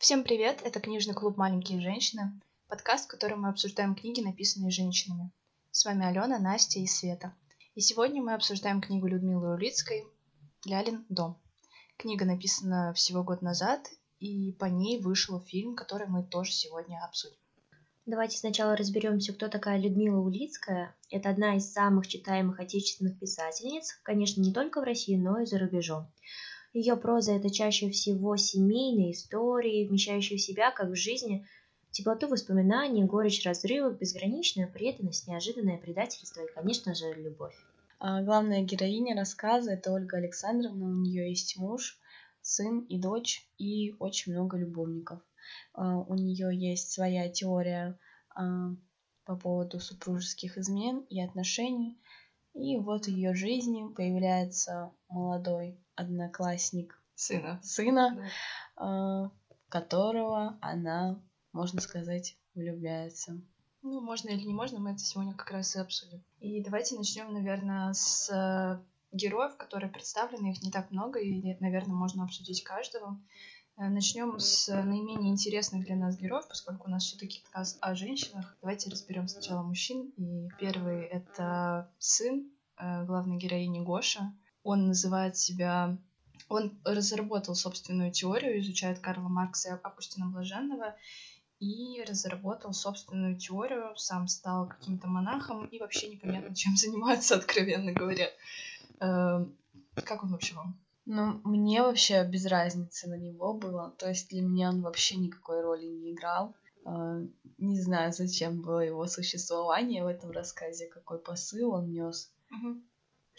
Всем привет! Это книжный клуб «Маленькие женщины», подкаст, в котором мы обсуждаем книги, написанные женщинами. С вами Алена, Настя и Света. И сегодня мы обсуждаем книгу Людмилы Улицкой «Лялин дом». Книга написана всего год назад, и по ней вышел фильм, который мы тоже сегодня обсудим. Давайте сначала разберемся, кто такая Людмила Улицкая. Это одна из самых читаемых отечественных писательниц, конечно, не только в России, но и за рубежом. Ее проза – это чаще всего семейные истории, вмещающие в себя, как в жизни, теплоту воспоминаний, горечь разрывов, безграничную преданность, неожиданное предательство и, конечно же, любовь. А главная героиня рассказа – это Ольга Александровна, у нее есть муж, сын и дочь, и очень много любовников. А, у нее есть своя теория а, по поводу супружеских измен и отношений. И вот в ее жизни появляется молодой одноклассник сына, сына да. которого она, можно сказать, влюбляется. Ну, можно или не можно, мы это сегодня как раз и обсудим. И давайте начнем, наверное, с э, героев, которые представлены, их не так много, и, наверное, можно обсудить каждого. Э, Начнем с наименее интересных для нас героев, поскольку у нас все-таки подкаст о женщинах. Давайте разберем сначала мужчин. И первый это сын э, главной героини Гоша. Он называет себя... Он разработал собственную теорию, изучает Карла Маркса и Апустина Блаженного, и разработал собственную теорию, сам стал каким-то монахом, и вообще непонятно, чем занимается, откровенно говоря. Э, как он вообще вам? Ну, мне вообще без разницы на него было. То есть для меня он вообще никакой роли не играл. Uh, не знаю, зачем было его существование в этом рассказе, какой посыл он нес. Uh-huh.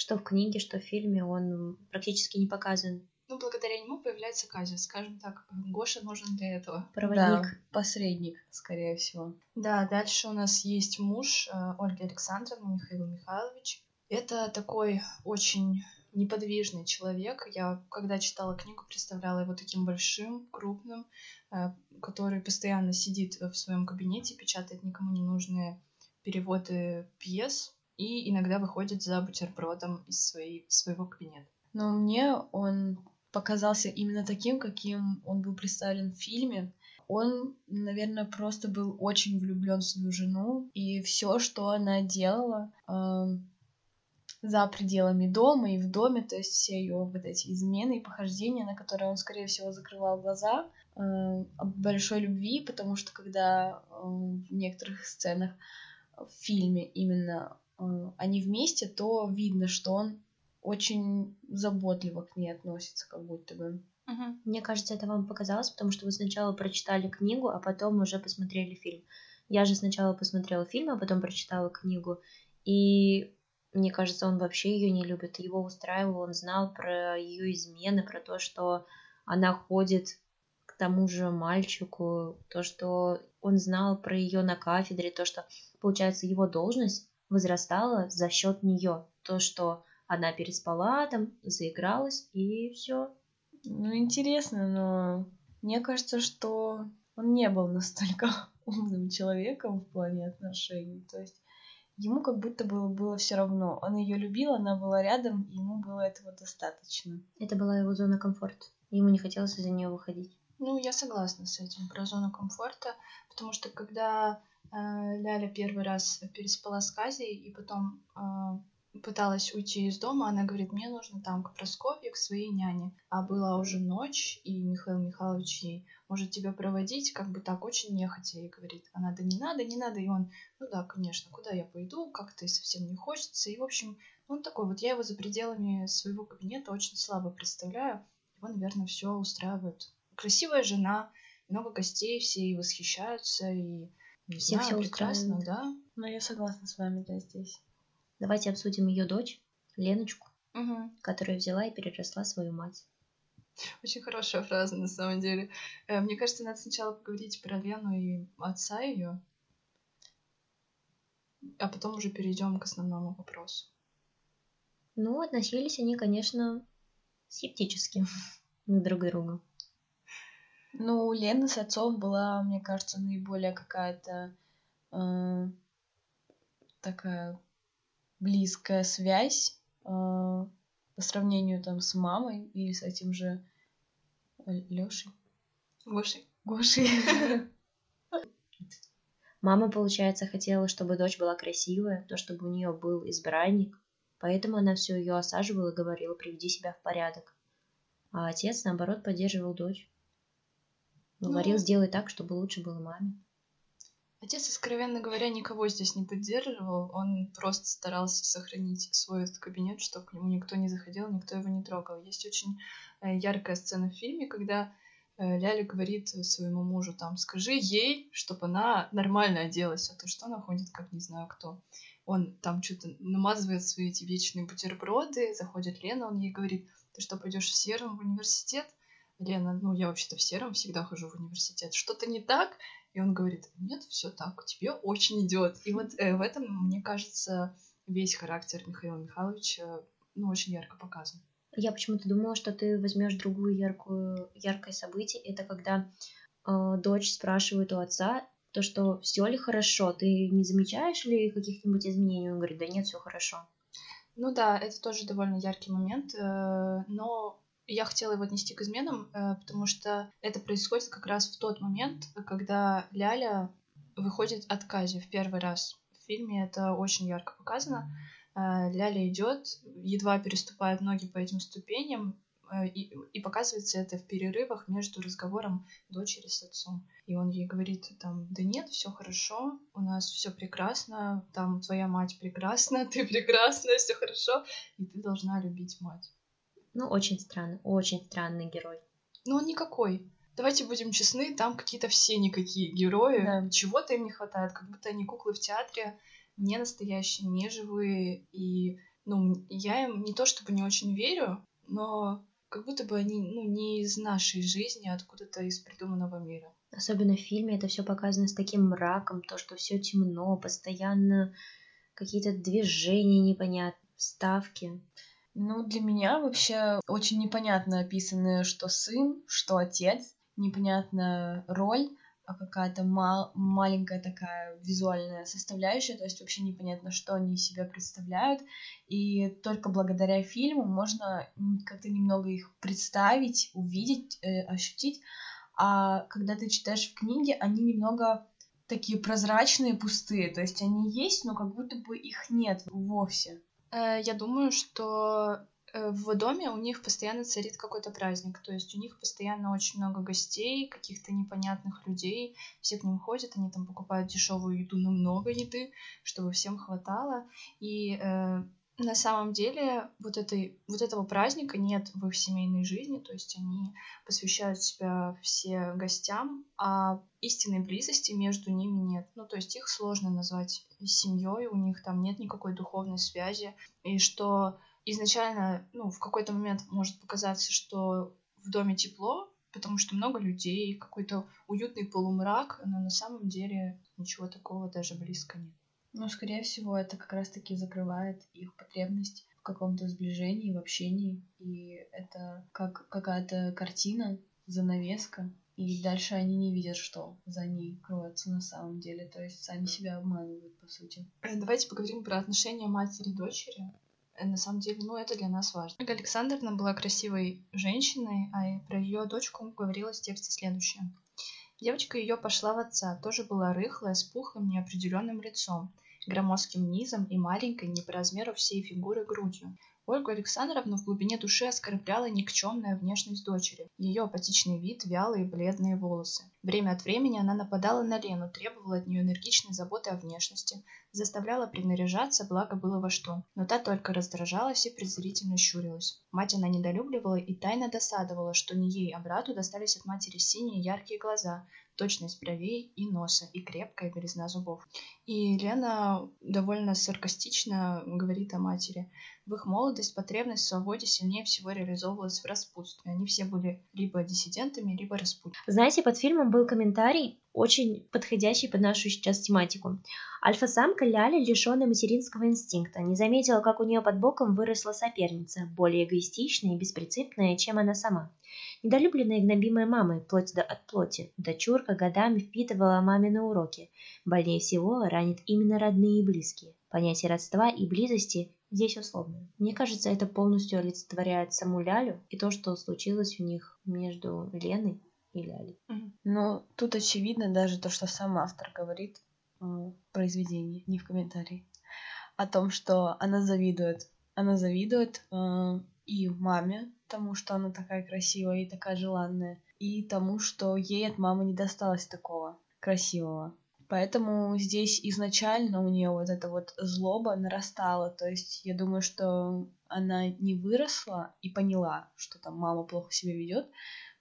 Что в книге, что в фильме он практически не показан. Ну, благодаря нему появляется Казя, скажем так. Гоша нужен для этого. Проводник. Да, посредник, скорее всего. Да, дальше у нас есть муж э, Ольги Александровны, Михаил Михайлович. Это такой очень неподвижный человек. Я, когда читала книгу, представляла его таким большим, крупным, э, который постоянно сидит в своем кабинете, печатает никому не нужные переводы пьес и иногда выходит за бутербродом из своей, своего кабинета. Но мне он показался именно таким, каким он был представлен в фильме. Он, наверное, просто был очень влюблен в свою жену, и все, что она делала, эм, за пределами дома и в доме, то есть все ее вот эти измены и похождения, на которые он, скорее всего, закрывал глаза э, большой любви, потому что когда э, в некоторых сценах в фильме именно э, они вместе, то видно, что он очень заботливо к ней относится, как будто бы. Угу. Мне кажется, это вам показалось, потому что вы сначала прочитали книгу, а потом уже посмотрели фильм. Я же сначала посмотрела фильм, а потом прочитала книгу. И мне кажется, он вообще ее не любит. Его устраивал, он знал про ее измены, про то, что она ходит к тому же мальчику, то, что он знал про ее на кафедре, то, что, получается, его должность возрастала за счет нее. То, что она переспала там, заигралась, и все. Ну, интересно, но мне кажется, что он не был настолько умным человеком в плане отношений. То есть ему как будто было, было все равно. Он ее любил, она была рядом, и ему было этого достаточно. Это была его зона комфорта. Ему не хотелось из-за нее выходить. Ну, я согласна с этим про зону комфорта, потому что когда Ляля первый раз переспала с Казей, и потом э, пыталась уйти из дома, она говорит, мне нужно там к Просковье, к своей няне. А была уже ночь, и Михаил Михайлович ей может тебя проводить, как бы так очень нехотя ей говорит. Она, да не надо, не надо. И он, ну да, конечно, куда я пойду, как-то и совсем не хочется. И, в общем, он такой, вот я его за пределами своего кабинета очень слабо представляю. Его, наверное, все устраивает. Красивая жена, много гостей, все и восхищаются, и не все знаю, все прекрасно, да. Но я согласна с вами, да, здесь. Давайте обсудим ее дочь, Леночку, угу. которая взяла и переросла свою мать. Очень хорошая фраза, на самом деле. Э, мне кажется, надо сначала поговорить про Лену и отца ее, а потом уже перейдем к основному вопросу. Ну, относились они, конечно, скептически друг к другу. Ну, у Лены с отцом была, мне кажется, наиболее какая-то э, такая близкая связь э, по сравнению там с мамой или с этим же Лешей. Гошей. Гошей. Мама, получается, хотела, чтобы дочь была красивая, то чтобы у нее был избранник, поэтому она все ее осаживала и говорила, приведи себя в порядок. А отец, наоборот, поддерживал дочь. Говорил, Ну. сделай так, чтобы лучше было маме. Отец, откровенно говоря, никого здесь не поддерживал. Он просто старался сохранить свой этот кабинет, чтобы к нему никто не заходил, никто его не трогал. Есть очень э, яркая сцена в фильме, когда э, Ляля говорит своему мужу там, скажи ей, чтобы она нормально оделась, а то что она ходит, как не знаю кто. Он там что-то намазывает свои эти вечные бутерброды, заходит Лена, он ей говорит, ты что, пойдешь в сером в университет? Лена, ну я вообще-то в сером всегда хожу в университет. Что-то не так? И он говорит, нет, все так, тебе очень идет. И вот э, в этом, мне кажется, весь характер Михаила Михайловича ну, очень ярко показан. Я почему-то думала, что ты возьмешь другую яркую, яркое событие. Это когда э, дочь спрашивает у отца, то, что все ли хорошо, ты не замечаешь ли каких-нибудь изменений? Он говорит, да нет, все хорошо. Ну да, это тоже довольно яркий момент, э, но я хотела его отнести к изменам, э, потому что это происходит как раз в тот момент, когда Ляля выходит от Кази в первый раз. В фильме это очень ярко показано. Э, Ляля идет, едва переступает ноги по этим ступеням, э, и, и показывается это в перерывах между разговором дочери с отцом. И он ей говорит там, да нет, все хорошо, у нас все прекрасно, там твоя мать прекрасна, ты прекрасна, все хорошо, и ты должна любить мать. Ну, очень странно, очень странный герой. Но он никакой. Давайте будем честны, там какие-то все никакие герои. Да. Чего-то им не хватает, как будто они куклы в театре, не настоящие, не живые. И, ну, я им не то чтобы не очень верю, но как будто бы они, ну, не из нашей жизни, а откуда-то из придуманного мира. Особенно в фильме это все показано с таким мраком, то, что все темно, постоянно какие-то движения непонятные, вставки. Ну, для меня вообще очень непонятно описаны что сын, что отец. Непонятная роль, а какая-то ма- маленькая такая визуальная составляющая, то есть вообще непонятно, что они из себя представляют. И только благодаря фильму можно как-то немного их представить, увидеть, э, ощутить. А когда ты читаешь в книге, они немного такие прозрачные, пустые. То есть они есть, но как будто бы их нет вовсе. Э, Я думаю, что э, в доме у них постоянно царит какой-то праздник. То есть у них постоянно очень много гостей, каких-то непонятных людей. Все к ним ходят, они там покупают дешевую еду, но много еды, чтобы всем хватало. И э, на самом деле вот, этой, вот этого праздника нет в их семейной жизни. То есть они посвящают себя все гостям, а истинной близости между ними нет. Ну, то есть их сложно назвать семьей, у них там нет никакой духовной связи. И что изначально, ну, в какой-то момент может показаться, что в доме тепло, потому что много людей, какой-то уютный полумрак, но на самом деле ничего такого даже близко нет. Ну, скорее всего, это как раз-таки закрывает их потребность в каком-то сближении, в общении. И это как какая-то картина, занавеска. И дальше они не видят, что за ней кроется на самом деле. То есть сами себя обманывают, по сути. Э, Давайте поговорим про отношения матери и дочери. Э, На самом деле, ну, это для нас важно. Александровна была красивой женщиной, а про ее дочку говорилось в тексте следующее. Девочка ее пошла в отца, тоже была рыхлая, с пухлым неопределенным лицом, громоздким низом и маленькой, не по размеру всей фигуры грудью. Ольгу Александровну в глубине души оскорбляла никчемная внешность дочери, ее апатичный вид, вялые бледные волосы. Время от времени она нападала на Лену, требовала от нее энергичной заботы о внешности, заставляла принаряжаться, благо было во что. Но та только раздражалась и презрительно щурилась. Мать она недолюбливала и тайно досадовала, что не ей, а брату достались от матери синие яркие глаза, точность бровей и носа и крепкая белизна зубов. И Лена довольно саркастично говорит о матери. В их молодость потребность в свободе сильнее всего реализовывалась в распутстве. Они все были либо диссидентами, либо распутниками. Знаете, под фильмом был комментарий, очень подходящий под нашу сейчас тематику. Альфа-самка Ляля, лишенная материнского инстинкта, не заметила, как у нее под боком выросла соперница, более эгоистичная и беспринципная, чем она сама. Недолюбленная и гнобимая мамой, плоть до от плоти, дочурка годами впитывала мамины уроки. Больнее всего ранит именно родные и близкие. Понятие родства и близости здесь условно. Мне кажется, это полностью олицетворяет саму Лялю и то, что случилось у них между Леной и Ляли. Ну, тут очевидно даже то, что сам автор говорит в произведении, не в комментарии, о том, что она завидует. Она завидует э, и маме, тому, что она такая красивая и такая желанная, и тому, что ей от мамы не досталось такого красивого. Поэтому здесь изначально у нее вот эта вот злоба нарастала. То есть я думаю, что она не выросла и поняла, что там мама плохо себя ведет,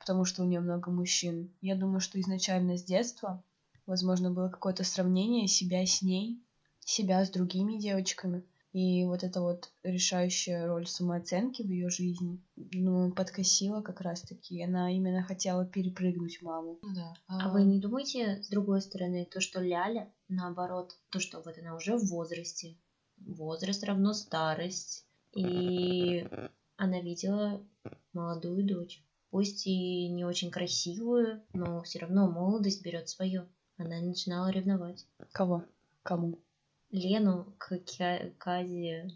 потому что у нее много мужчин. Я думаю, что изначально с детства, возможно, было какое-то сравнение себя с ней, себя с другими девочками. И вот эта вот решающая роль самооценки в ее жизни, ну, подкосила как раз-таки. Она именно хотела перепрыгнуть маму. Ну да. А вы не думаете, с другой стороны, то, что Ляля, наоборот, то, что вот она уже в возрасте, возраст равно старость, и она видела молодую дочь. Пусть и не очень красивую, но все равно молодость берет свое. Она начинала ревновать. Кого? Кому? Лену к Кя- Казе.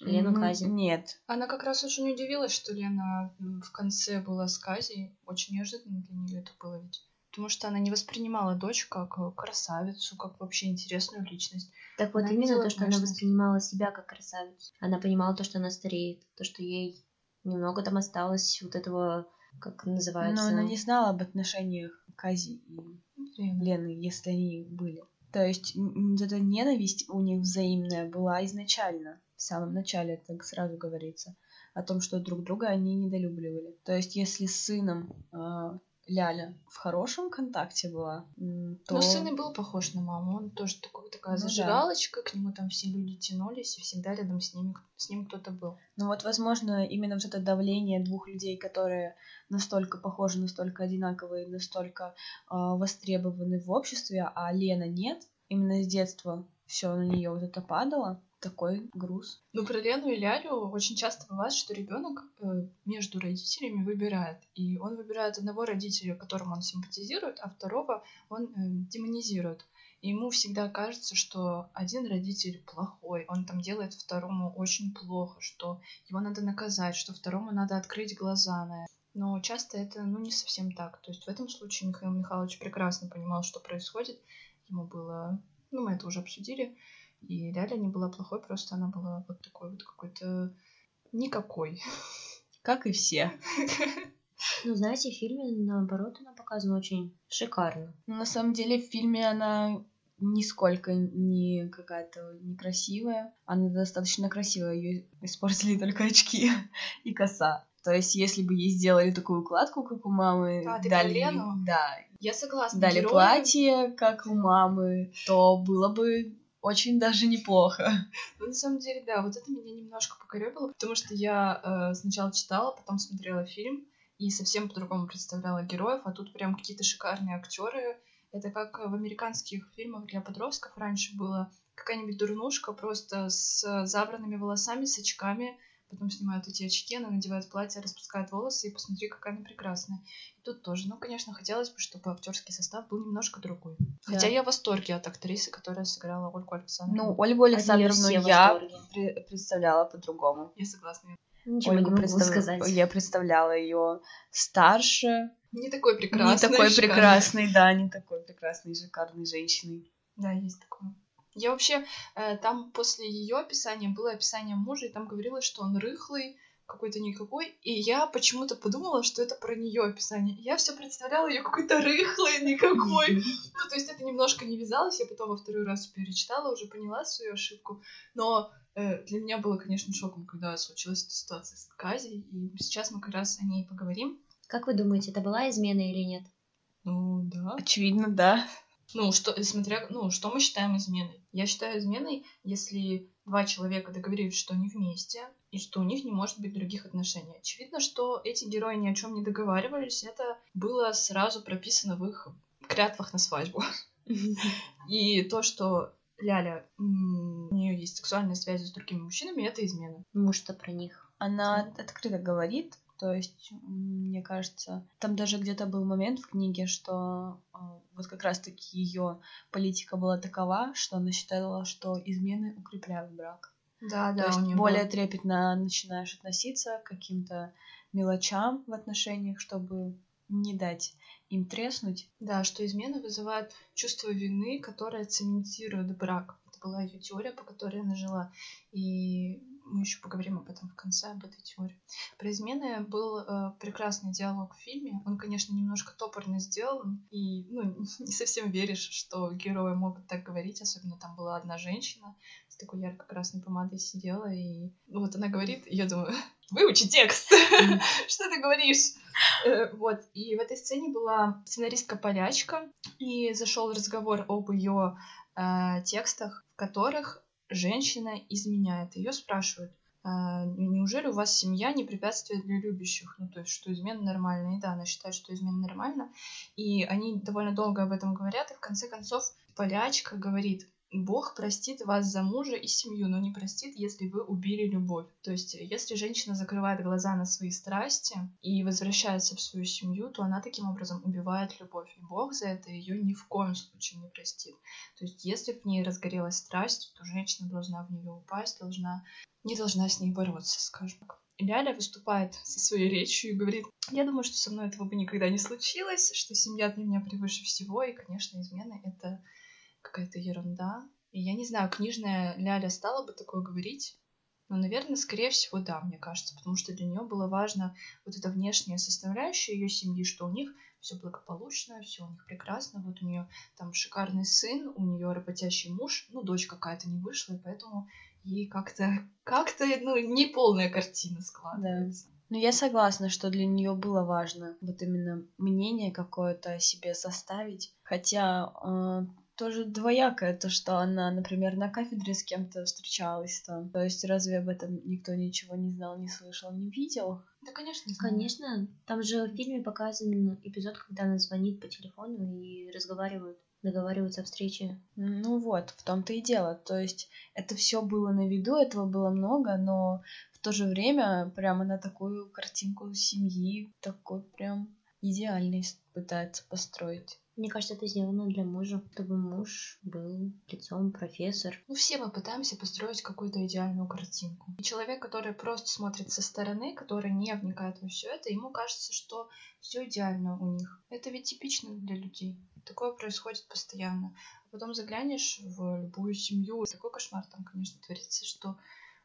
Лену М, Казе. Нет. Она как раз очень удивилась, что Лена в конце была с Казей. Очень неожиданно для нее это было ведь. Потому что она не воспринимала дочь как э, красавицу, как вообще интересную личность. Так вот Она именно то, что она внешность. воспринимала себя как красавицу. Она понимала то, что она стареет, то, что ей немного там осталось вот этого, как Но называется. она не знала об отношениях Кази и. Лены, если они были. То есть эта ненависть у них взаимная была изначально, в самом начале, так сразу говорится, о том, что друг друга они недолюбливали. То есть если с сыном э, Ляля в хорошем контакте была, то... Но сын и был похож на маму. Он тоже такой, такая Ну да. зажигалочка, к нему там все люди тянулись, и всегда рядом с, ними, с ним кто-то был. Ну вот, возможно, именно вот это давление двух людей, которые настолько похожи, настолько одинаковые, настолько э, востребованы в обществе, а Лена нет, именно с детства все на нее вот это падало, такой груз. Ну, про Лену и Лялю очень часто бывает, что ребенок между родителями выбирает. И он выбирает одного родителя, которому он симпатизирует, а второго он э, демонизирует. И ему всегда кажется, что один родитель плохой, он там делает второму очень плохо, что его надо наказать, что второму надо открыть глаза на это. Но часто это ну, не совсем так. То есть в этом случае Михаил Михайлович прекрасно понимал, что происходит. Ему было... Ну, мы это уже обсудили. И Ляля не была плохой, просто она была вот такой вот какой-то никакой. Как и все. Ну, знаете, в фильме, наоборот, она показана очень шикарно. Но на самом деле в фильме она нисколько не какая-то некрасивая. Она достаточно красивая. Ее испортили только очки и коса. То есть, если бы ей сделали такую укладку, как у мамы, А, дали, Лену? да, Я согласна. дали герои- платье, как у мамы, то было бы очень даже неплохо. Ну, на самом деле, да, вот это меня немножко покоребило, потому что я э, сначала читала, потом смотрела фильм и совсем по-другому представляла героев, а тут прям какие-то шикарные актеры. Это как в американских фильмах для подростков раньше было какая-нибудь дурнушка просто с забранными волосами, с очками, потом снимают эти очки, она надевает платье, распускает волосы, и посмотри, какая она прекрасная. И тут тоже. Ну, конечно, хотелось бы, чтобы актерский состав был немножко другой. Хотя Да. я в восторге от актрисы, которая сыграла Ольгу Александровну. Ну, Ольгу Александровну я представляла по-другому. я согласна. Ничего Ольгу не могу представ- сказать. Я представляла ее старше, Не такой прекрасный. не такой шикарный. прекрасной, да, не такой прекрасной, шикарной женщиной. Да, есть такое. Я вообще, э, там после ее описания было описание мужа, и там говорилось, что он рыхлый, какой-то никакой, и я почему-то подумала, что это про нее описание. Я все представляла ее какой-то рыхлый, никакой. Ну, то есть это немножко не вязалось, я потом во второй раз перечитала, уже поняла свою ошибку. Но э, для меня было, конечно, шоком, когда случилась эта ситуация с Казей, и сейчас мы как раз о ней поговорим. Как вы думаете, это была измена или нет? Ну, да. Очевидно, да. Ну, что, смотря, ну, что мы считаем изменой? Я считаю изменой, если два человека договорились, что они вместе, и что у них не может быть других отношений. Очевидно, что эти герои ни о чем не договаривались, это было сразу прописано в их клятвах на свадьбу. И то, что Ляля, у нее есть сексуальные связи с другими мужчинами, это измена. Муж-то про них. Она открыто говорит, то есть, мне кажется, там даже где-то был момент в книге, что вот как раз-таки ее политика была такова, что она считала, что измены укрепляют брак. Да, то есть более трепетно начинаешь относиться к каким-то мелочам в отношениях, чтобы не дать им треснуть. Да, что измена вызывает чувство вины, которое цементирует брак. Это была ее теория, по которой она жила. И мы еще поговорим об этом в конце, об этой теории. Про измены был э, прекрасный диалог в фильме. Он, конечно, немножко топорно сделан, и ну, не совсем веришь, что герои могут так говорить, особенно там была одна женщина с такой ярко-красной помадой сидела, и ну, вот она говорит, и я думаю, выучи текст, что ты говоришь? Э, вот, и в этой сцене была сценаристка-полячка, и зашел разговор об ее э, текстах, в которых женщина изменяет. Ее спрашивают, а, неужели у вас семья не препятствие для любящих? Ну, то есть, что измена нормальна. И да, она считает, что измена нормальна. И они довольно долго об этом говорят, и в конце концов полячка говорит, Бог простит вас за мужа и семью, но не простит, если вы убили любовь. То есть, если женщина закрывает глаза на свои страсти и возвращается в свою семью, то она таким образом убивает любовь. И Бог за это ее ни в коем случае не простит. То есть, если в ней разгорелась страсть, то женщина должна в нее упасть, должна не должна с ней бороться, скажем так. Ляля выступает со своей речью и говорит, я думаю, что со мной этого бы никогда не случилось, что семья для меня превыше всего, и, конечно, измены — это какая-то ерунда. И я не знаю, книжная Ляля стала бы такое говорить, но, наверное, скорее всего, да, мне кажется, потому что для нее было важно вот эта внешняя составляющая ее семьи, что у них все благополучно, все у них прекрасно, вот у нее там шикарный сын, у нее работящий муж, ну, дочь какая-то не вышла, и поэтому ей как-то, как-то, ну, не полная картина складывается. Да. Ну, я согласна, что для нее было важно вот именно мнение какое-то о себе составить. Хотя э, тоже двоякое, то, что она, например, на кафедре с кем-то встречалась там. То есть разве об этом никто ничего не знал, не слышал, не видел? Да, конечно, знаю. Конечно. Там же в фильме показан эпизод, когда она звонит по телефону и разговаривают договариваются о встрече. Ну вот, в том-то и дело. То есть это все было на виду, этого было много, но в то же время прямо на такую картинку семьи такой прям идеальный пытается построить. Мне кажется, это сделано для мужа, чтобы муж был лицом профессор. Ну, все мы пытаемся построить какую-то идеальную картинку. И человек, который просто смотрит со стороны, который не вникает во все это, ему кажется, что все идеально у них. Это ведь типично для людей. Такое происходит постоянно. А потом заглянешь в любую семью, такой кошмар там, конечно, творится, что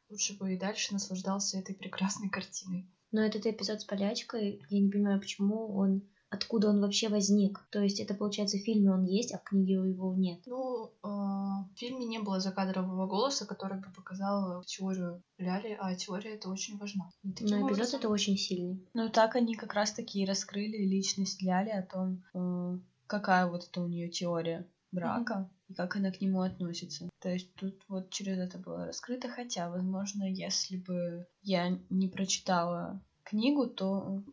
лучше бы и дальше наслаждался этой прекрасной картиной. Но этот эпизод с полячкой, я не понимаю, почему он откуда он вообще возник. То есть это, получается, в фильме он есть, а в книге его нет. Ну, э, в фильме не было закадрового голоса, который бы показал теорию Ляли, а теория это очень важна. Но эпизод образом... это очень сильный. Ну, так они как раз-таки и раскрыли личность Ляли о том, э, какая вот это у нее теория брака mm-hmm. и как она к нему относится. То есть тут вот через это было раскрыто, хотя, возможно, если бы я не прочитала книгу, то,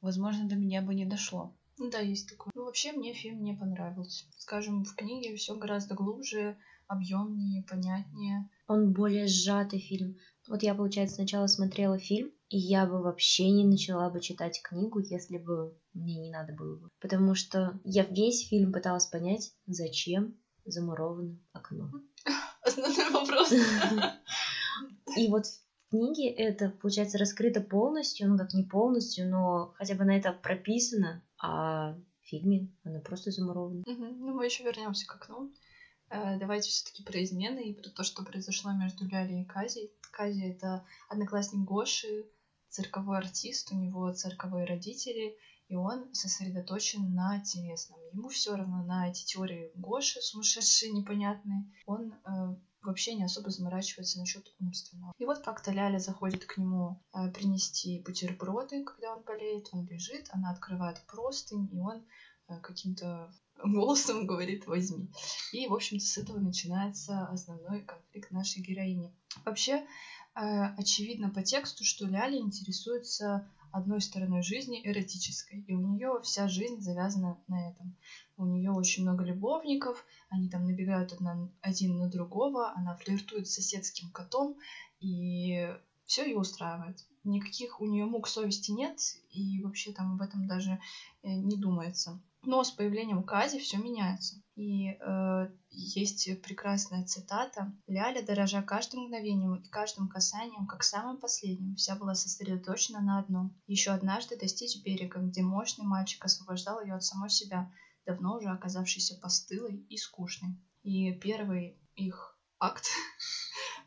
возможно, до меня бы не дошло. Ну да, есть такое. Ну, вообще, мне фильм не понравился. Скажем, в книге все гораздо глубже, объемнее, понятнее. Он более сжатый фильм. Вот я, получается, сначала смотрела фильм, и я бы вообще не начала бы читать книгу, если бы мне не надо было бы. Потому что я весь фильм пыталась понять, зачем замуровано окно. Основной вопрос. И вот книге это, получается, раскрыто полностью, ну как не полностью, но хотя бы на это прописано, а в фильме она просто замурована. Угу. Ну, мы еще вернемся к окну. Э, давайте все-таки про измены и про то, что произошло между Лялей и Казей. Кази — это одноклассник Гоши, цирковой артист, у него цирковые родители, и он сосредоточен на телесном. Ему все равно на эти теории Гоши сумасшедшие, непонятные. Он э, вообще не особо заморачивается насчет умственного. И вот как-то Ляля заходит к нему э, принести бутерброды, когда он болеет, он лежит, она открывает простынь, и он э, каким-то голосом говорит «возьми». И, в общем-то, с этого начинается основной конфликт нашей героини. Вообще, э, очевидно по тексту, что Ляля интересуется одной стороной жизни эротической, и у нее вся жизнь завязана на этом. У нее очень много любовников, они там набегают одна, один на другого, она флиртует с соседским котом, и все ее устраивает. Никаких у нее мук совести нет, и вообще там об этом даже э, не думается. Но с появлением Кази все меняется. И э, есть прекрасная цитата. Ляля, дорожа каждым мгновением и каждым касанием, как самым последним, вся была сосредоточена на одном. Еще однажды достичь берега, где мощный мальчик освобождал ее от самой себя, давно уже оказавшейся постылой и скучной. И первый их акт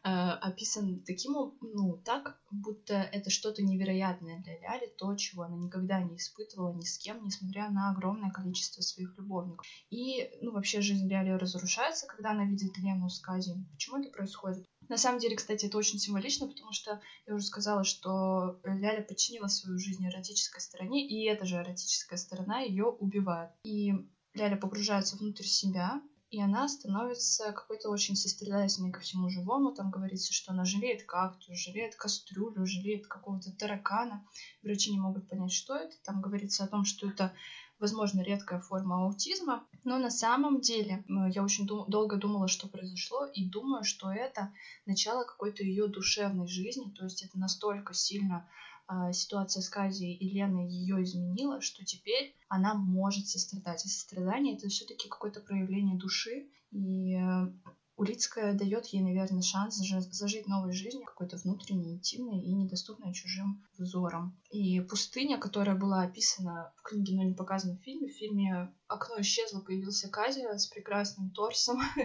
описан таким, ну, так, будто это что-то невероятное для Ляли, то, чего она никогда не испытывала ни с кем, несмотря на огромное количество своих любовников. И, ну, вообще жизнь Ляли разрушается, когда она видит Лену с Кази. Почему это происходит? На самом деле, кстати, это очень символично, потому что я уже сказала, что Ляля подчинила свою жизнь эротической стороне, и эта же эротическая сторона ее убивает. И Ляля погружается внутрь себя, и она становится какой-то очень сострадательной ко всему живому. Там говорится, что она жалеет кактус, жалеет кастрюлю, жалеет какого-то таракана. Врачи не могут понять, что это. Там говорится о том, что это возможно, редкая форма аутизма, но на самом деле я очень дум- долго думала, что произошло, и думаю, что это начало какой-то ее душевной жизни, то есть это настолько сильно э, ситуация с Казией и Леной ее изменила, что теперь она может сострадать. И сострадание это все-таки какое-то проявление души, и э, Улицкая дает ей, наверное, шанс зажить новой жизнью, какой-то внутренней, интимной и недоступной чужим взором. И пустыня, которая была описана в книге, но не показана в фильме, в фильме «Окно исчезло», появился Казя с прекрасным торсом,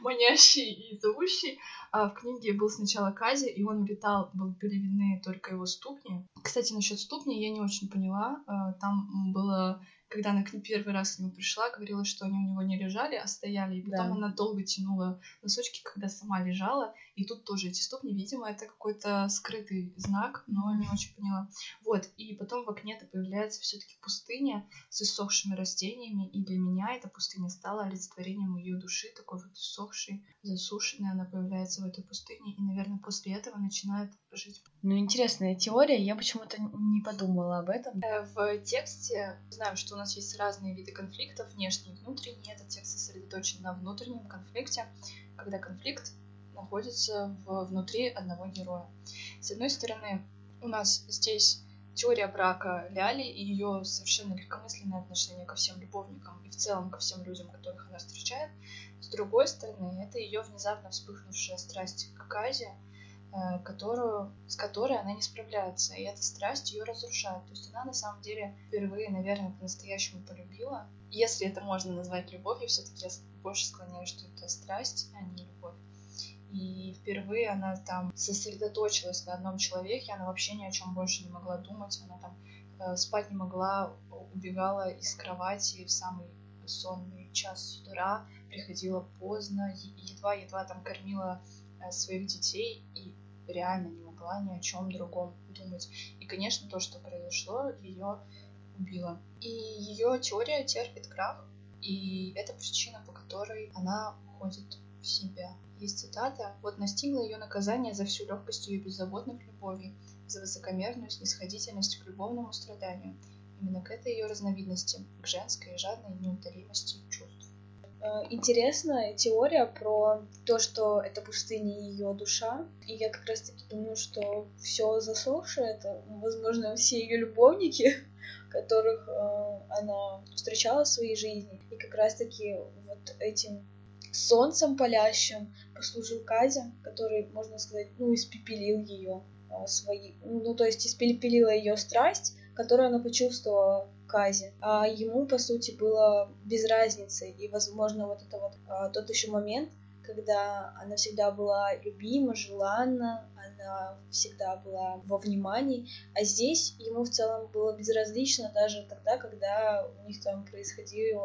манящий и зовущий. А в книге был сначала Казя, и он летал, были видны только его ступни. Кстати, насчет ступни я не очень поняла. А, там было когда она к ним первый раз к нему пришла, говорила, что они у него не лежали, а стояли. И потом да. она долго тянула носочки, когда сама лежала. И тут тоже эти ступни, видимо, это какой-то скрытый знак, но не очень поняла. Вот, и потом в окне-то появляется все таки пустыня с иссохшими растениями, и для меня эта пустыня стала олицетворением ее души, такой вот иссохшей, засушенной, она появляется в этой пустыне, и, наверное, после этого начинает жить. Ну, интересная теория, я почему-то не подумала об этом. Э, в тексте знаем, что у нас есть разные виды конфликтов, внешний и внутренний. Этот текст сосредоточен на внутреннем конфликте, когда конфликт находится в, внутри одного героя. С одной стороны, у нас здесь теория брака Ляли и ее совершенно легкомысленное отношение ко всем любовникам и в целом ко всем людям, которых она встречает. С другой стороны, это ее внезапно вспыхнувшая страсть к Казе, которую, с которой она не справляется, и эта страсть ее разрушает. То есть она на самом деле впервые, наверное, по-настоящему полюбила. Если это можно назвать любовью, все-таки я больше склоняюсь, что это страсть, а не любовь. И впервые она там сосредоточилась на одном человеке, она вообще ни о чем больше не могла думать, она там э, спать не могла, убегала из кровати в самый сонный час утра, приходила поздно, едва-едва там кормила э, своих детей и реально не могла ни о чем другом думать. И, конечно, то, что произошло, ее убило. И ее теория терпит крах, и это причина, по которой она уходит в себя. Есть цитата «Вот настигло ее наказание за всю легкость ее беззаботных любовей, за высокомерную снисходительность к любовному страданию, именно к этой ее разновидности, к женской жадной неутолимости чувств». Э, интересная теория про то, что это пустыня ее душа. И я как раз таки думаю, что все засохшее, это, возможно, все ее любовники, которых э, она встречала в своей жизни. И как раз таки вот этим солнцем палящим послужил Казя, который, можно сказать, ну, испепелил ее а, свои, ну, то есть испепелила ее страсть, которую она почувствовала Казе. А ему, по сути, было без разницы. И, возможно, вот это вот а, тот еще момент, когда она всегда была любима, желанна, она всегда была во внимании, а здесь ему в целом было безразлично даже тогда, когда у них там происходил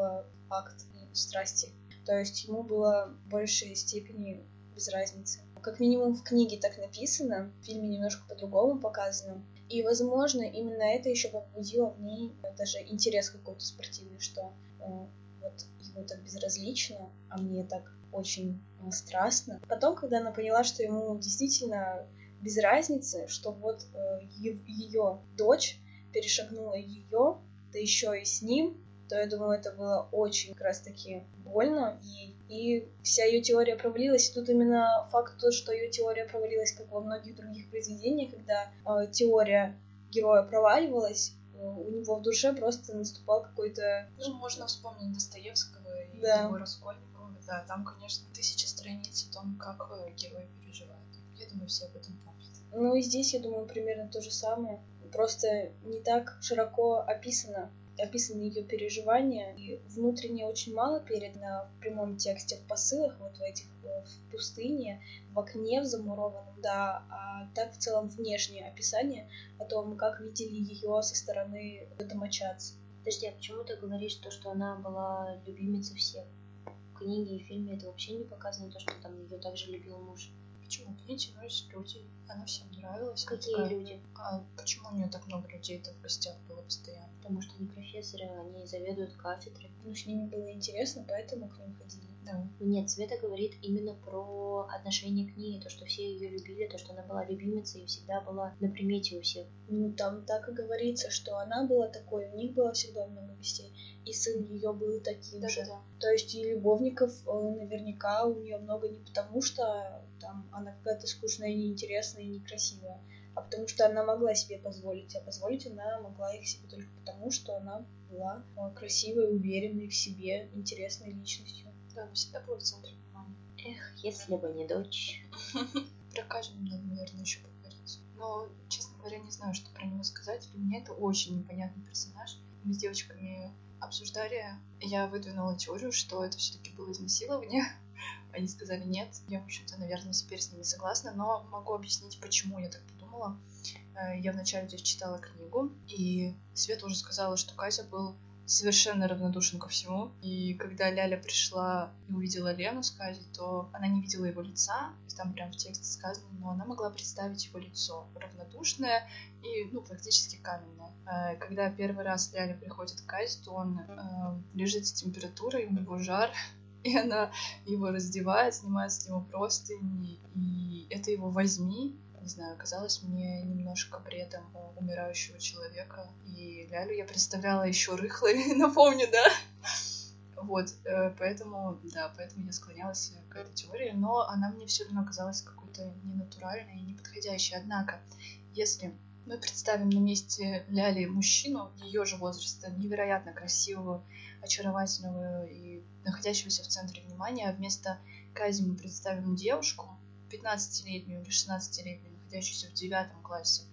акт страсти. То есть ему было в большей степени без разницы. Как минимум в книге так написано, в фильме немножко по-другому показано. И, возможно, именно это еще побудило в ней даже интерес какой-то спортивный, что э, вот ему так безразлично, а мне так очень э, страстно. Потом, когда она поняла, что ему действительно без разницы, что вот э, ее дочь перешагнула ее, да еще и с ним, то я думаю, это было очень как раз таки больно ей. И вся ее теория провалилась. И тут именно факт то, что ее теория провалилась, как во многих других произведениях, когда э, теория героя проваливалась, э, у него в душе просто наступал какой-то... Ну, можно вспомнить Достоевского и Да. Егора Раскольникова. Да, там, конечно, тысяча страниц о том, как э, герой переживает. Я думаю, все об этом помнят. Ну и здесь, я думаю, примерно то же самое. Просто не так широко описано описаны ее переживания, и внутренне очень мало передано в прямом тексте, в посылах, вот в этих, э, в пустыне, в окне в замурованном, да, а так в целом внешнее описание о том, как видели ее со стороны домочадца. Подожди, а почему ты говоришь то, что она была любимицей всех? В книге и фильме это вообще не показано, то, что там ее также любил муж. Почему? К ней тянулись люди, она всем нравилась. Какие такая... люди? А почему у нее так много людей-то в гостях было постоянно? Потому что они профессоры, они заведуют кафедрой. Ну, с ними было интересно, поэтому к ним ходили. Да. Нет, Света говорит именно про отношение к ней, то, что все ее любили, то, что она была любимицей и всегда была на примете у всех. Ну, там так и говорится, что она была такой, у них было всегда много гостей, и сын ее был таким да, же. Да. То есть и любовников э, наверняка у нее много не потому, что там она какая-то скучная, неинтересная и некрасивая, а потому что она могла себе позволить, а позволить она могла их себе только потому, что она была э, красивой, уверенной в себе, интересной личностью. Да, она всегда была в центре внимания. Эх, если бы не дочь. Про Казю надо, наверное, еще поговорить. Но, честно говоря, не знаю, что про него сказать. Для меня это очень непонятный персонаж. Мы с девочками обсуждали, я выдвинула теорию, что это все-таки было изнасилование. Они сказали нет. Я, в общем-то, наверное, теперь с ними согласна, но могу объяснить, почему я так подумала. Э, я вначале здесь читала книгу, и Света уже сказала, что Катя был совершенно равнодушен ко всему. И когда Ляля пришла и увидела Лену с Казей, то она не видела его лица, там прям в тексте сказано, но она могла представить его лицо равнодушное и, ну, практически каменное. Э, когда первый раз Ляля приходит к Казе, то он э, лежит с температурой, у него жар, и она его раздевает, снимает с него простыни, и это его возьми, не знаю, казалось мне немножко бредом умирающего человека. И Лялю я представляла еще рыхлой, напомню, да? Вот, э, поэтому, да, поэтому я склонялась к этой теории, но она мне все равно казалась какой-то ненатуральной и неподходящей. Однако, если мы представим на месте Ляли мужчину ее же возраста, невероятно красивого, очаровательного и находящегося в центре внимания, а вместо Кази мы представим девушку, 15-летнюю или 16-летнюю, находящуюся в девятом классе.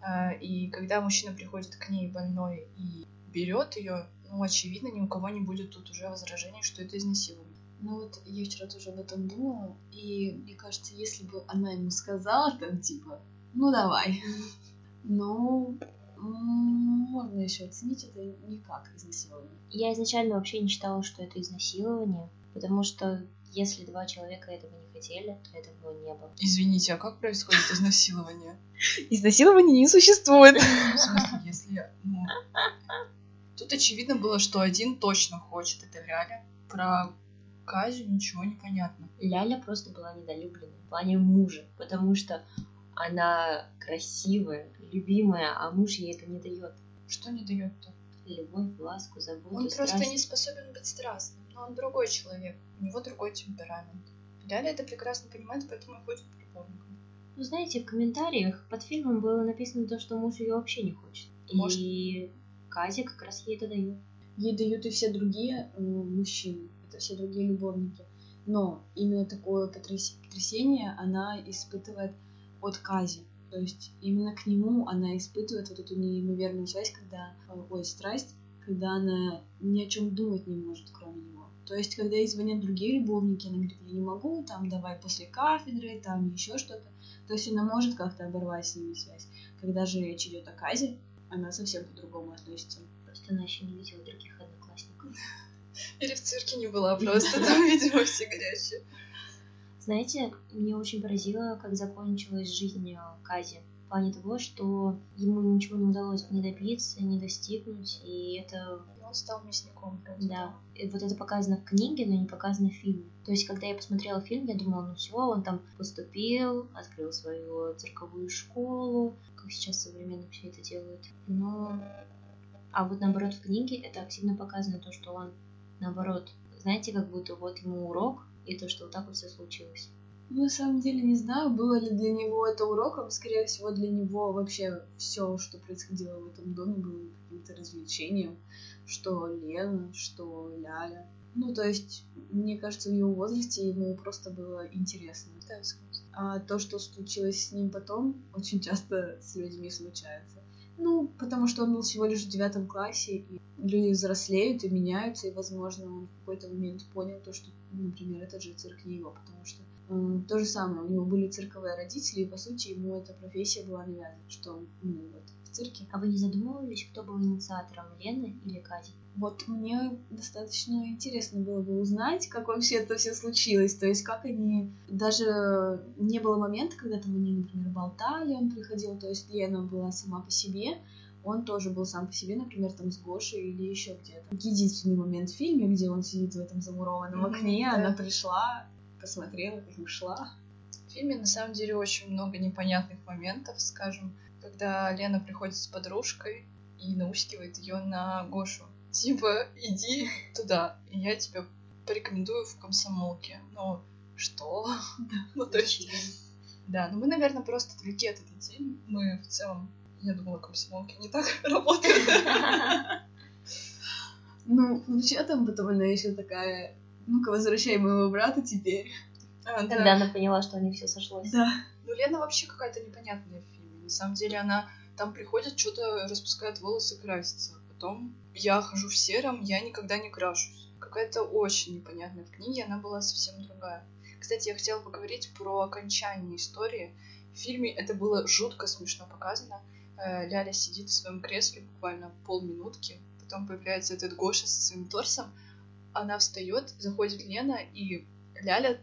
А, и когда мужчина приходит к ней больной и берет ее, ну, очевидно, ни у кого не будет тут уже возражений, что это изнасилование. Ну вот я вчера тоже об этом думала, и мне кажется, если бы она ему сказала там типа, ну давай, ну можно еще оценить это не как изнасилование. Я изначально вообще не считала, что это изнасилование, потому что если два человека этого не хотели, то этого не было. Извините, а как происходит изнасилование? Изнасилование не существует. В смысле, если... Ну, тут очевидно было, что один точно хочет, это Ляля. Про Казю ничего не понятно. Ляля просто была недолюблена в плане мужа, потому что она красивая, любимая, а муж ей это не дает. Что не дает-то? Любовь, ласку, заботу, Он страсть. просто не способен быть страстным, но он другой человек, у него другой темперамент. Ляля это прекрасно понимает, поэтому и ходит к любовникам. Ну, знаете, в комментариях под фильмом было написано то, что муж ее вообще не хочет. Может. И Казя как раз ей это дает. Ей дают и все другие э, мужчины, это все другие любовники. Но именно такое потряс- потрясение она испытывает от Кази. То есть именно к нему она испытывает вот эту неимоверную связь, когда, э, ой, страсть, когда она ни о чем думать не может, кроме него. То есть, когда ей звонят другие любовники, она говорит, я не могу, там, давай после кафедры, там, еще что-то. То есть, она может как-то оборвать с ними связь. Когда же речь идет о Казе, она совсем по-другому относится. Просто она еще не видела других одноклассников. Или в цирке не была просто, там, видимо, все горячие. Знаете, мне очень поразило, как закончилась жизнь э, Кази. В плане того, что ему ничего не удалось не добиться, не достигнуть, и это... Он стал мясником просто. Да, и вот это показано в книге, но не показано в фильме. То есть, когда я посмотрела фильм, я думала, ну все, он там поступил, открыл свою цирковую школу, как сейчас современно все это делают. Но... А вот наоборот в книге это активно показано, то, что он наоборот, знаете, как будто вот ему урок, и то, что вот так вот все случилось. Ну, на самом деле не знаю, было ли для него это уроком. Скорее всего, для него вообще все, что происходило в этом доме, было каким-то развлечением. Что Лена, что Ляля. Ну, то есть, мне кажется, в его возрасте ему просто было интересно. Да. А то, что случилось с ним потом, очень часто с людьми случается. Ну, потому что он был всего лишь в девятом классе, и люди взрослеют и меняются, и, возможно, он в какой-то момент понял то, что, например, этот же цирк не его, потому что то же самое, у него были цирковые родители, и, по сути, ему эта профессия была навязана, что он, ну, вот, в цирке. А вы не задумывались, кто был инициатором, Лены или Кати? Вот мне достаточно интересно было бы узнать, как вообще это все случилось. То есть, как они... Даже не было момента, когда там они, например, болтали, он приходил, то есть Лена была сама по себе, он тоже был сам по себе, например, там с Гошей или еще где-то. Единственный момент в фильме, где он сидит в этом замурованном окне, да. она пришла, посмотрела и ушла. В фильме на самом деле очень много непонятных моментов, скажем, когда Лена приходит с подружкой и наускивает ее на Гошу. Типа, иди туда, и я тебя порекомендую в комсомолке. Ну, что? Ну, то есть, да, ну мы, наверное, просто далеки от этой темы. Мы в целом, я думала, комсомолки не так работают. Ну, вообще там потом она еще такая, ну-ка, возвращай моего брата теперь. А, да. Тогда она поняла, что у них все сошлось. Да. Ну, Лена вообще какая-то непонятная в фильме. На самом деле она там приходит, что-то распускает волосы, красится. Потом я хожу в сером, я никогда не крашусь. Какая-то очень непонятная в книге, она была совсем другая. Кстати, я хотела поговорить про окончание истории. В фильме это было жутко смешно показано. Э, Ляля сидит в своем кресле буквально полминутки, потом появляется этот Гоша со своим торсом, она встает, заходит Лена, и Ляля,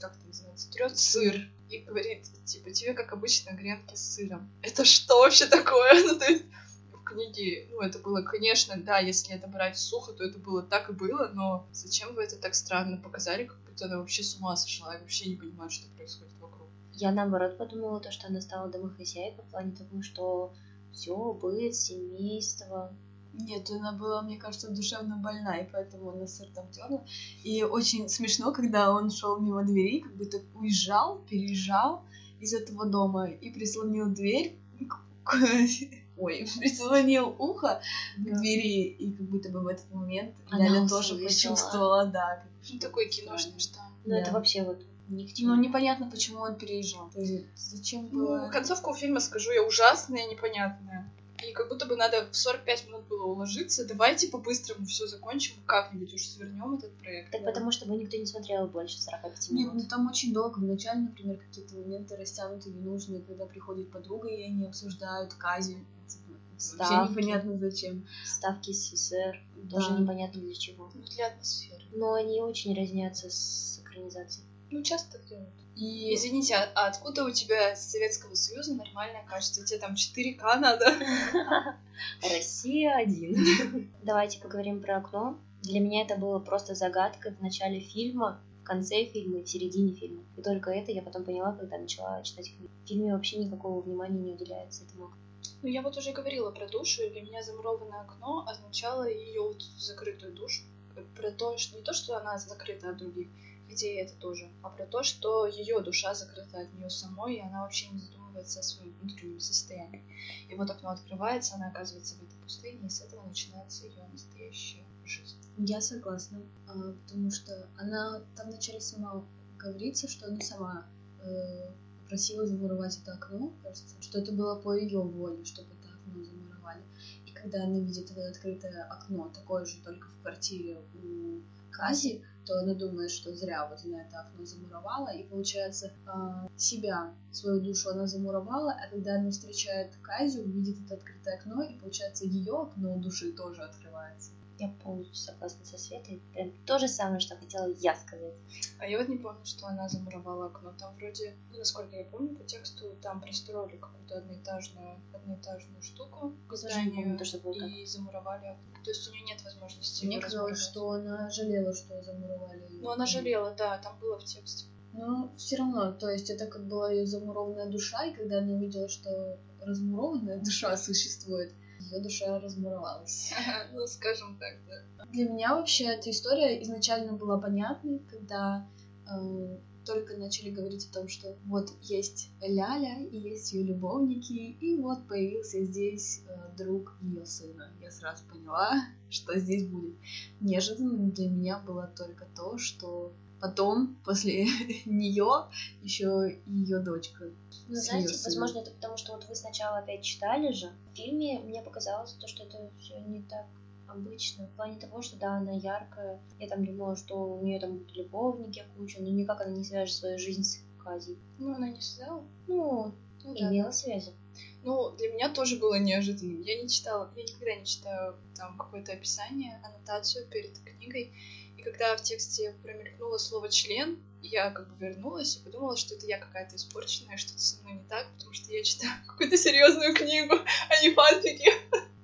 как это называется, трет сыр и говорит, типа, тебе, как обычно, гренки с сыром. Это что вообще такое? Ну, то есть, в книге, ну, это было, конечно, да, если это брать сухо, то это было так и было, но зачем вы это так странно показали, как будто она вообще с ума сошла и вообще не понимает, что происходит вокруг. Я наоборот подумала, то, что она стала домохозяйкой в плане того, что все, быт, семейство. Нет, она была, мне кажется, душевно больна, и поэтому она сыр там терла. И очень смешно, когда он шел мимо двери, как будто уезжал, переезжал из этого дома и прислонил дверь, ой, прислонил ухо к двери, и как будто бы в этот момент Она Ляля тоже почувствовала, да. Ну, такой киношный штамп. Ну, Да. это вообще вот ни к чему. Ну, непонятно, почему он переезжал. То есть, зачем было... Ну, концовка у фильма, скажу я, ужасная, непонятная. И как будто бы надо в 45 минут было уложиться. Давайте по-быстрому все закончим, как-нибудь уж свернем этот проект. Так потому что его никто не смотрел больше 45 Нет, минут. ну там очень долго. Вначале, например, какие-то моменты растянуты, ненужные, когда приходит подруга, и они обсуждают Кази. Типа, это вообще Ставки. непонятно зачем. Ставки СССР, тоже Да. непонятно для чего. Ну, для атмосферы. Но они очень разнятся с экранизацией. Ну, часто так делают. И Извините, а, откуда у тебя с Советского Союза нормальная качество? Тебе там 4К надо? Россия один. Давайте поговорим про окно. Для меня это было просто загадкой в начале фильма, в конце фильма и в середине фильма. И только это я потом поняла, когда начала читать книгу. В фильме вообще никакого внимания не уделяется этому. Ну, я вот уже говорила про душу, и для меня замурованное окно означало ее вот закрытую душу. Про то, что не то, что она закрыта от других, и это тоже, а про то, что ее душа закрыта от нее самой, и она вообще не задумывается о своем внутреннем состоянии. И вот окно открывается, она оказывается в этой пустыне, и с этого начинается ее настоящая жизнь. я согласна, а, потому что она там вначале сама говорится, что она сама э, просила замуровать это окно, кажется, что это было по ее воле, чтобы это окно замуровали. И когда она видит это открытое окно, такое же только в квартире у Кази, то она думает, что зря вот она это окно замуровала, и получается а, себя, свою душу она замуровала, а когда она встречает Казю, видит это открытое окно, и получается ее окно души тоже открывается. Я полностью согласна со Светой. Прям то же самое, что хотела я сказать. А я вот не помню, что она замуровала окно. Там вроде, ну, насколько я помню, по тексту там пристроили какую-то одноэтажную, одноэтажную штуку к не помню, зданию то, что было так. и замуровали окно. То есть у нее нет возможности Мне казалось, что она жалела, что замуровали её. Ну, она жалела, да, там было в тексте. Но все равно, то есть это как была ее замурованная душа, и когда она увидела, что размурованная душа существует, ее душа размуровалась. Ну, скажем так, да. Для меня вообще эта история изначально была понятной, когда э, только начали говорить о том, что вот есть Ляля и есть ее любовники, и вот появился здесь э, друг ее сына. Я сразу поняла, что здесь будет. Неожиданным для меня было только то, что потом, после нее, еще ее дочка. Ну, знаете, возможно, это потому, что вот вы сначала опять читали же. В фильме мне показалось то, что это все не так обычно. В плане того, что да, она яркая. Я там думала, что у нее там будут любовники куча, но никак она не свяжет свою жизнь с Казей. Ну, она не связала? Ну, ну имела да. связи. Ну, для меня тоже было неожиданным. Я не читала, я никогда не читаю там какое-то описание, аннотацию перед книгой. Когда в тексте промелькнуло слово член, я как бы вернулась и подумала, что это я какая-то испорченная, что-то со мной не так, потому что я читаю какую-то серьезную книгу, а не фанфики.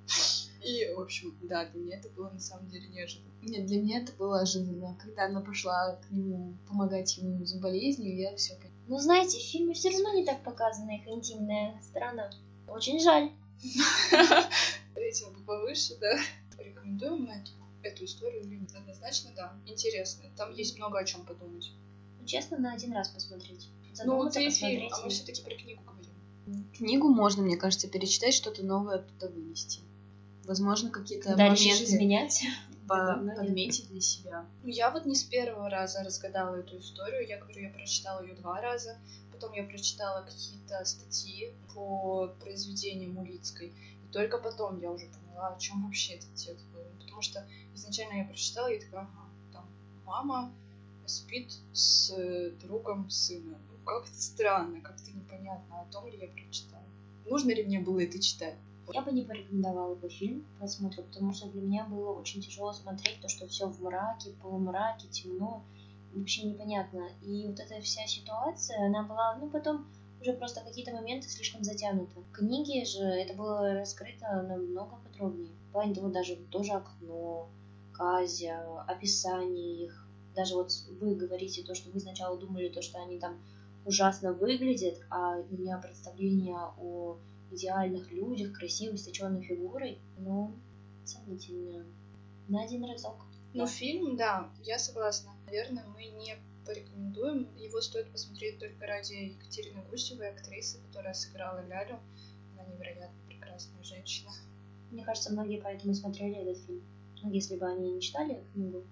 И, в общем, да, для меня это было на самом деле неожиданно. Нет, для меня это было ожиданно. Когда она пошла к нему помогать ему с болезнью, я все поняла. Ну, знаете, в фильме все равно не так показана их интимная сторона. Очень жаль. Рейтинг повыше, да. Рекомендуем мы эту, эту историю или нет? Однозначно, да. Интересно. Там есть много о чем подумать. Ну, честно, на один раз посмотреть. ну, вот фильм, а мы все-таки про книгу говорим. Книгу можно, мне кажется, перечитать, что-то новое оттуда вынести возможно, какие-то да, моменты изменять. По подметить для себя. Ну, я вот не с первого раза разгадала эту историю. Я говорю, я прочитала ее два раза. Потом я прочитала какие-то статьи по произведениям Улицкой. И только потом я уже поняла, о чем вообще этот текст. Потому что изначально я прочитала, и такая, ага, там мама спит с другом сына. Ну, как-то странно, как-то непонятно, о том ли я прочитала. Нужно ли мне было это читать? Я бы не порекомендовала бы фильм к просмотру, потому что для меня было очень тяжело смотреть то, что все в мраке, полумраке, темно, вообще непонятно. И вот эта вся ситуация, она была, ну, потом уже просто какие-то моменты слишком затянуты. В книге же это было раскрыто намного подробнее. В плане того, даже тоже окно, Казя, описание их. Даже вот вы говорите то, что вы сначала думали, то, что они там ужасно выглядят, а у меня представление о идеальных людях, красивой, сточенной фигурой, но сомнительно. На один разок. Ну, фильм, да, я согласна. Наверное, мы не порекомендуем. Его стоит посмотреть только ради Екатерины Гусевой, актрисы, которая сыграла Лялю. Она невероятно прекрасная женщина. Мне кажется, многие поэтому смотрели этот фильм. Ну, если бы они не читали книгу,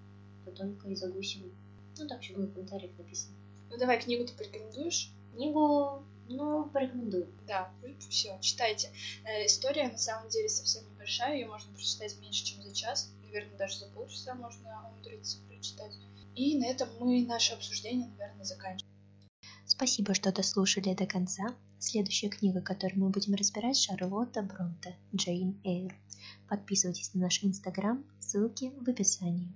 то только из-за Гусевой. Ну, так еще было в комментариях написано. Ну, давай, книгу ты порекомендуешь? Книгу ну, порекомендую. Да, все, читайте. Э, история на самом деле совсем небольшая, ее можно прочитать меньше, чем за час. Наверное, даже за полчаса можно умудриться прочитать. И на этом мы наше обсуждение, наверное, заканчиваем. Спасибо, что дослушали до конца. Следующая книга, которую мы будем разбирать, Шарлотта Бронте, Джейн Эйр. Подписывайтесь на наш инстаграм, ссылки в описании.